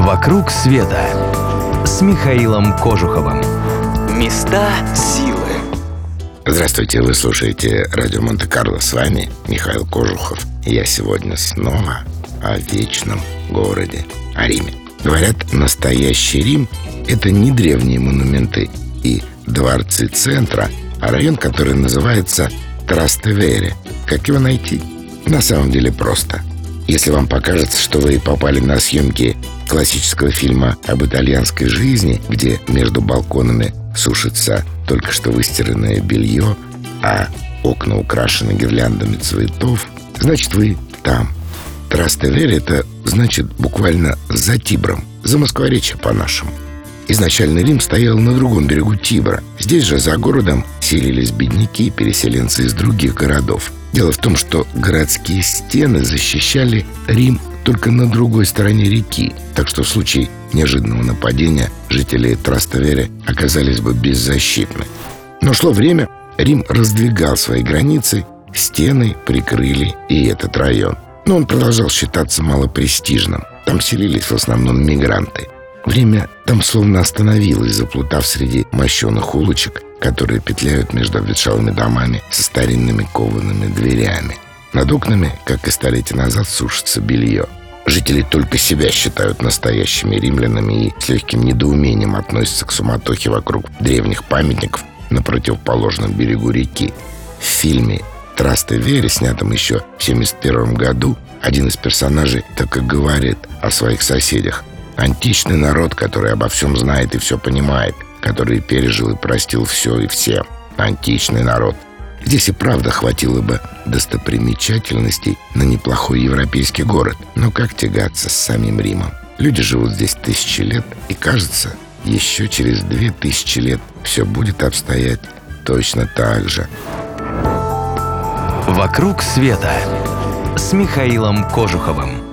«Вокруг света» с Михаилом Кожуховым. Места силы. Здравствуйте, вы слушаете радио Монте-Карло. С вами Михаил Кожухов. Я сегодня снова о вечном городе, о Риме. Говорят, настоящий Рим – это не древние монументы и дворцы центра, а район, который называется Трастевере. Как его найти? На самом деле просто – если вам покажется, что вы попали на съемки классического фильма об итальянской жизни, где между балконами сушится только что выстиранное белье, а окна украшены гирляндами цветов, значит, вы там. Трастеверь — это значит буквально за Тибром, за Москворечье по-нашему. Изначально Рим стоял на другом берегу Тибра. Здесь же, за городом, селились бедняки, переселенцы из других городов. Дело в том, что городские стены защищали Рим только на другой стороне реки, так что в случае неожиданного нападения жители Траставере оказались бы беззащитны. Но шло время, Рим раздвигал свои границы, стены прикрыли и этот район. Но он продолжал считаться малопрестижным. Там селились в основном мигранты. Время там словно остановилось, заплутав среди мощенных улочек которые петляют между обветшалыми домами со старинными коваными дверями. Над окнами, как и столетия назад, сушится белье. Жители только себя считают настоящими римлянами и с легким недоумением относятся к суматохе вокруг древних памятников на противоположном берегу реки. В фильме «Траст и Вере», снятом еще в 1971 году, один из персонажей так и говорит о своих соседях. Античный народ, который обо всем знает и все понимает – который пережил и простил все и все. Античный народ. Здесь и правда хватило бы достопримечательностей на неплохой европейский город. Но как тягаться с самим Римом? Люди живут здесь тысячи лет, и кажется, еще через две тысячи лет все будет обстоять точно так же. «Вокруг света» с Михаилом Кожуховым.